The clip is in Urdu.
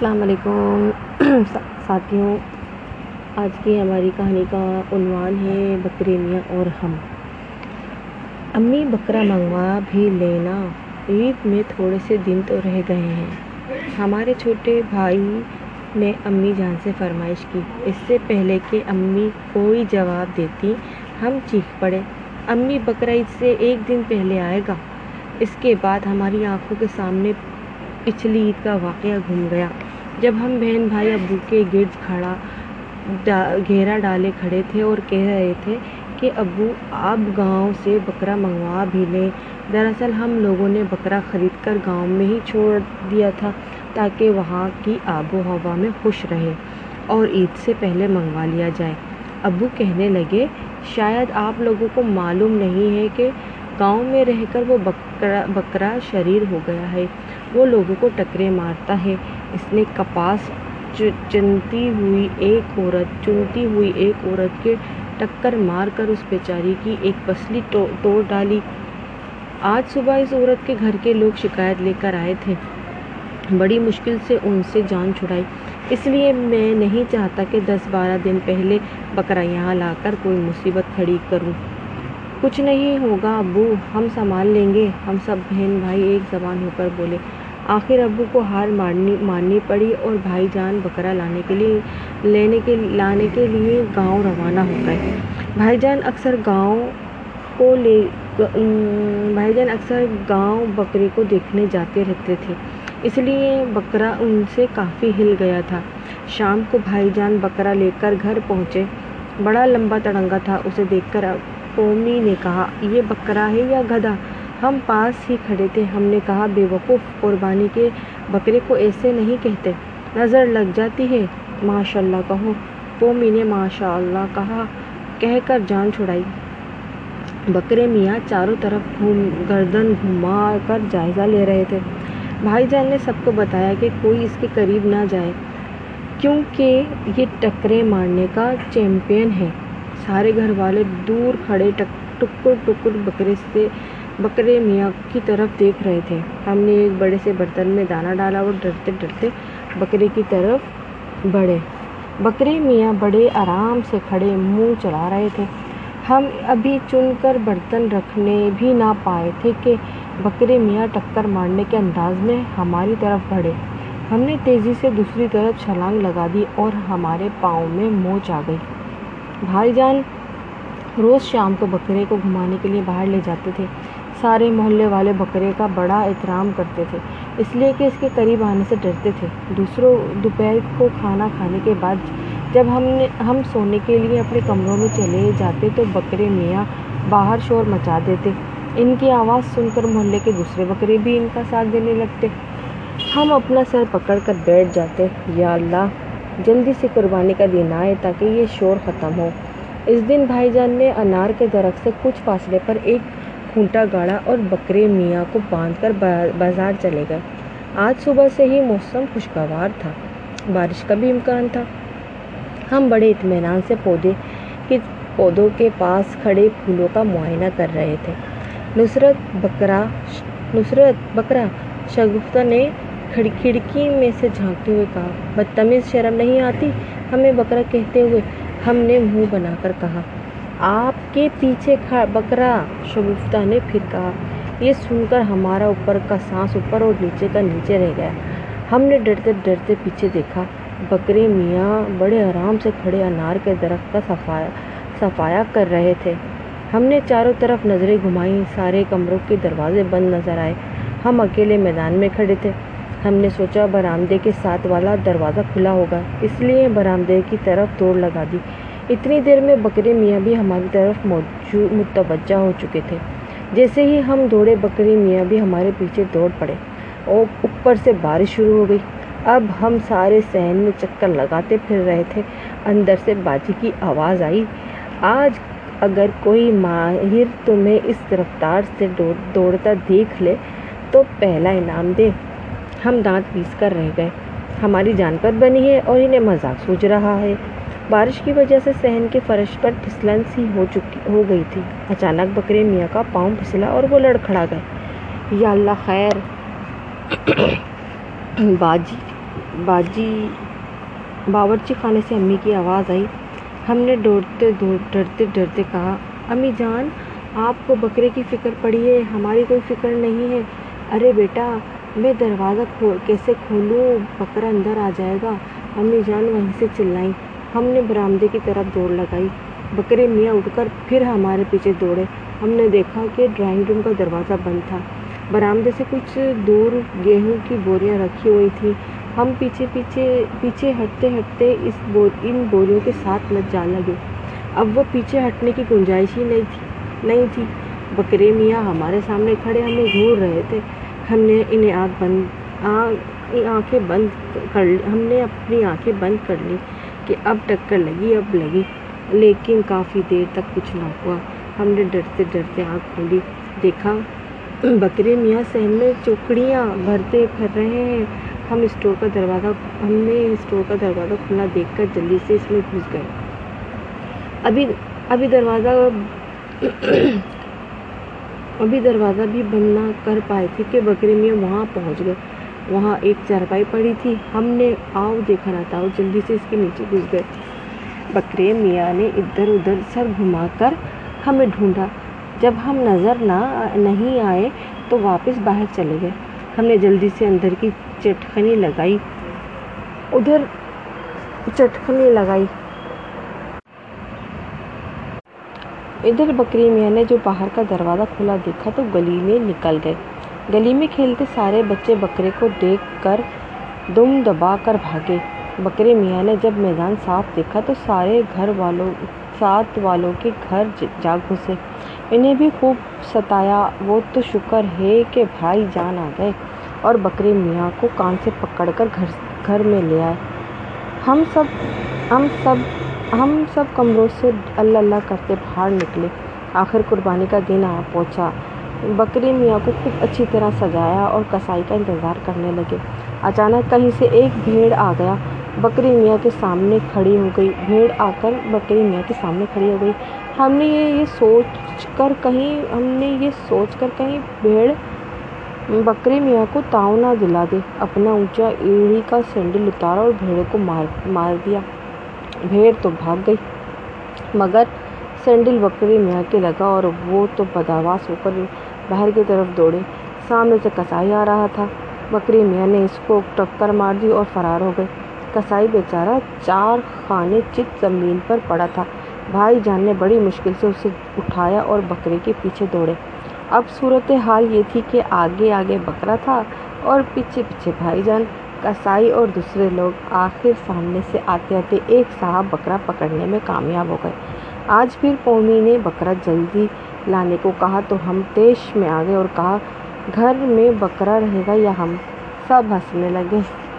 السلام علیکم۔ ساتھیوں، آج کی ہماری کہانی کا عنوان ہے بکرے میاں اور ہم۔ امی بکرا منگوا بھی لینا۔ عید میں تھوڑے سے دن تو رہ گئے ہیں۔ ہمارے چھوٹے بھائی نے امی جان سے فرمائش کی۔ اس سے پہلے کہ امی کوئی جواب دیتی، ہم چیخ پڑے۔ امی بکرا عید سے ایک دن پہلے آئے گا۔ اس کے بعد ہماری آنکھوں کے سامنے پچھلی عید کا واقعہ گھوم گیا۔ جب ہم بہن بھائی ابو کے گرد کھڑا گھیرا ڈالے کھڑے تھے اور کہہ رہے تھے کہ ابو آپ گاؤں سے بکرا منگوا بھی لیں۔ دراصل ہم لوگوں نے بکرا خرید کر گاؤں میں ہی چھوڑ دیا تھا تاکہ وہاں کی آب و ہوا میں خوش رہے اور عید سے پہلے منگوا لیا جائے۔ ابو کہنے لگے، شاید آپ لوگوں کو معلوم نہیں ہے کہ گاؤں میں رہ کر وہ بکرا بکرا شریر ہو گیا ہے۔ وہ لوگوں کو ٹکرے مارتا ہے۔ اس نے کپاس چنتی ہوئی ایک عورت، چنتی ہوئی ایک عورت کے ٹکر مار کر اس بیچاری کی ایک پسلی توڑ ڈالی۔ آج صبح اس عورت کے گھر کے لوگ شکایت لے کر آئے تھے۔ بڑی مشکل سے ان سے جان چھڑائی۔ اس لیے میں نہیں چاہتا کہ دس بارہ دن پہلے بکرا یہاں لا کر کوئی مصیبت کھڑی کروں۔ کچھ نہیں ہوگا، ابو، ہم سنبھال لیں گے۔ ہم سب بہن بھائی ایک زبان ہو کر بولے آخر ابو کو ہار مارنی ماننی پڑی اور بھائی جان بکرا لانے کے لیے لینے کے لانے کے لیے گاؤں روانہ ہو گئے۔ بھائی جان اکثر گاؤں کو لے بھائی جان اکثر گاؤں بکرے کو دیکھنے جاتے رہتے تھے۔ اس لیے بکرا ان سے کافی ہل گیا تھا۔ شام کو بھائی جان بکرا لے کر گھر پہنچے۔ بڑا لمبا تڑنگا تھا، اسے دیکھ کر قومی نے کہا، یہ بکرا ہے یا گدھا؟ ہم پاس ہی کھڑے تھے۔ ہم نے کہا بے وقوف قربانی کے بکرے کو ایسے نہیں کہتے۔ نظر لگ جاتی ہے۔ ماشاء اللہ کہو قومی نے ماشاء اللہ کہا، کہہ کر جان چھڑائی۔ بکرے میاں چاروں طرف گھوم، گردن گھما کر جائزہ لے رہے تھے۔ بھائی جان نے سب کو بتایا کہ کوئی اس کے قریب نہ جائے، کیونکہ یہ ٹکرے مارنے کا چیمپئن ہے سارے گھر والے دور کھڑے ٹکر ٹکر بکرے سے بکرے میاں کی طرف دیکھ رہے تھے۔ ہم نے ایک بڑے سے برتن میں دانا ڈالا اور ڈرتے ڈرتے بکرے کی طرف بڑھے۔ بکرے میاں بڑے آرام سے کھڑے منہ چلا رہے تھے۔ ہم ابھی چن کر برتن رکھنے بھی نہ پائے تھے کہ بکرے میاں ٹکر مارنے کے انداز میں ہماری طرف بڑھے۔ ہم نے تیزی سے دوسری طرف چھلانگ لگا دی اور ہمارے پاؤں میں موچ آ گئی۔ بھائی جان، روز شام کو بکرے کو گھمانے کے لیے باہر لے جاتے تھے۔ سارے محلے والے بکرے کا بڑا احترام کرتے تھے، اس لیے کہ اس کے قریب آنے سے ڈرتے تھے۔ دوسروں دوپہر کو کھانا کھانے کے بعد جب ہم نے، ہم سونے کے لیے اپنے کمروں میں چلے جاتے تو بکرے میاں باہر شور مچا دیتے۔ ان کی آواز سن کر محلے کے دوسرے بکرے بھی ان کا ساتھ دینے لگتے۔ ہم اپنا سر پکڑ کر بیٹھ جاتے۔ یا اللہ، جلدی سے قربانی کا دن آئے تاکہ یہ شور ختم ہو۔ اس دن بھائی جان نے انار کے درخت سے کچھ فاصلے پر ایک کھونٹا گاڑا اور بکرے میاں کو باندھ کر بازار چلے گئے۔ آج صبح سے ہی موسم خوشگوار تھا۔ بارش کا بھی امکان تھا۔ ہم بڑے اطمینان سے پودے کے پودوں کے پاس کھڑے پھولوں کا معائنہ کر رہے تھے۔ نصرت بکرا نصرت بکرا شگفتہ نے کھڑکی میں سے جھانکتے ہوئے کہا، بدتمیز شرم نہیں آتی؟ ہمیں بکرا کہتے ہوئے ہم نے منہ بنا کر کہا آپ کے پیچھے بکرا شگفتہ نے پھر کہا، یہ سن کر ہمارا اوپر کا سانس اوپر اور نیچے کا نیچے رہ گیا۔ ہم نے ڈرتے ڈرتے پیچھے دیکھا، بکرے میاں بڑے آرام سے کھڑے انار کے درخت کا صفایا صفایا کر رہے تھے۔ ہم نے چاروں طرف نظریں گھمائیں، سارے کمروں کے دروازے بند نظر آئے۔ ہم اکیلے میدان میں کھڑے تھے۔ ہم نے سوچا برآمدے کے ساتھ والا دروازہ کھلا ہوگا، اس لیے برآمدے کی طرف دوڑ لگا دی۔ اتنی دیر میں بکرے میاں بھی ہماری طرف موجود متوجہ ہو چکے تھے۔ جیسے ہی ہم دوڑے، بکرے میاں بھی ہمارے پیچھے دوڑ پڑے اور اوپر سے بارش شروع ہو گئی۔ اب ہم سارے صحن میں چکر لگاتے پھر رہے تھے۔ اندر سے باجی کی آواز آئی۔ آج اگر کوئی ماہر تمہیں اس رفتار سے دوڑتا دیکھ لے تو پہلا انعام دے۔ ہم دانت پیس کر رہ گئے۔ ہماری جان پر بنی ہے اور انہیں مذاق سوچ رہا ہے۔ بارش کی وجہ سے صحن کے فرش پر پھسلن سی ہو چکی، ہو گئی تھی۔ اچانک بکرے میاں کا پاؤں پھسلا اور وہ لڑکھڑا گئے۔ یا اللہ خیر۔ باجی باجی، باورچی خانے سے امی کی آواز آئی۔ ہم نے دوڑتے ڈرتے ڈرتے کہا، امی جان، آپ کو بکرے کی فکر پڑی ہے، ہماری کوئی فکر نہیں ہے۔ ارے بیٹا، میں دروازہ کیسے کھولوں؟ بکرا اندر آ جائے گا۔ امی جان، وہیں سے چلائیں۔ ہم نے برآمدے کی طرف دوڑ لگائی۔ بکرے میاں اٹھ کر پھر ہمارے پیچھے دوڑے۔ ہم نے دیکھا کہ ڈرائنگ روم کا دروازہ بند تھا۔ برآمدے سے کچھ دور گیہوں کی بوریاں رکھی ہوئی تھیں۔ ہم پیچھے پیچھے پیچھے ہٹتے ہٹتے اس ان بوریوں کے ساتھ لگ جا لگے۔ اب وہ پیچھے ہٹنے کی گنجائش ہی نہیں تھی نہیں تھی۔ بکرے میاں ہمارے سامنے کھڑے، ہمیں گھور رہے تھے۔ ہم نے انہیں آنکھ بند، آنکھیں بند کر ہم نے اپنی آنکھیں بند کر لی۔ کہ اب ٹکر لگی، اب لگی۔ لیکن کافی دیر تک کچھ نہ ہوا۔ ہم نے ڈرتے ڈرتے آنکھ کھولی۔ دیکھا، بکرے میاں سہن میں چوکڑیاں بھرتے پھر رہے ہیں۔ ہم اسٹور کا دروازہ، ہم نے اسٹور کا دروازہ کھلا دیکھ کر جلدی سے اس میں گھس گئے۔ ابھی ابھی دروازہ ابھی دروازہ بھی بند نہ کر پائے تھے کہ بکرے میاں وہاں پہنچ گئے۔ وہاں ایک چارپائی پڑی تھی۔ ہم نے آؤ دیکھا نہ تھا جلدی سے اس کے نیچے گھس گئے۔ بکرے میاں نے ادھر ادھر سر گھما کر ہمیں ڈھونڈا۔ جب ہم نظر نہ نہیں آئے تو واپس باہر چلے گئے۔ ہم نے جلدی سے اندر کی چٹکنی لگائی۔ ادھر چٹکنی لگائی۔ ادھر بکری میاں نے جو باہر کا دروازہ کھلا دیکھا تو گلی میں نکل گئے۔ گلی میں کھیلتے سارے بچے بکرے کو دیکھ کر دم دبا کر بھاگے۔ بکرے میاں نے جب میدان صاف دیکھا تو سارے گھر والوں، ساتھ والوں کے گھر جا گھسے۔ انہیں بھی خوب ستایا۔ وہ تو شکر ہے کہ بھائی جان آ گئے اور بکرے میاں کو کان سے پکڑ کر گھر گھر میں لے آئے۔ ہم سب ہم سب ہم سب کمروں سے اللہ اللہ کرتے باہر نکلے۔ آخر قربانی کا دن آ پہنچا۔ بکرے میاں کو خوب اچھی طرح سجایا اور کسائی کا انتظار کرنے لگے۔ اچانک کہیں سے ایک بھیڑ آ گیا۔ بکری میاں کے سامنے کھڑی ہو گئی۔ بھیڑ آ کر بکری میاں کے سامنے کھڑی ہو گئی۔ ہم نے یہ یہ سوچ کر کہیں ہم نے یہ سوچ کر کہیں بھیڑ بکری میاں کو تاؤ نہ دلا دے۔ اپنا اونچا ایڑی کا سینڈل اتارا اور بھیڑ کو مار مار دیا۔ بھیڑ تو بھاگ گئی، مگر سینڈل بکری میاں کے لگا اور وہ تو بدحواس ہو کر باہر کی طرف دوڑے سامنے سے کسائی آ رہا تھا۔ بکری میاں نے اس کو ٹکر مار دی اور فرار ہو گئے کسائی بیچارہ چار خانے چت زمین پر پڑا تھا۔ بھائی جان نے بڑی مشکل سے اسے اٹھایا اور بکرے کے پیچھے دوڑے۔ اب صورت حال یہ تھی کہ آگے آگے بکرا تھا اور پیچھے پیچھے بھائی جان۔ کسائی اور دوسرے لوگ آخر سامنے سے آتے آتے ایک صاحب بکرا پکڑنے میں کامیاب ہو گئے۔ آج پھر قومی نے بکرا جلدی لانے کو کہا تو ہم تیش میں آ گئے اور کہا، گھر میں بکرا رہے گا یا ہم؟ سب ہنسنے لگے۔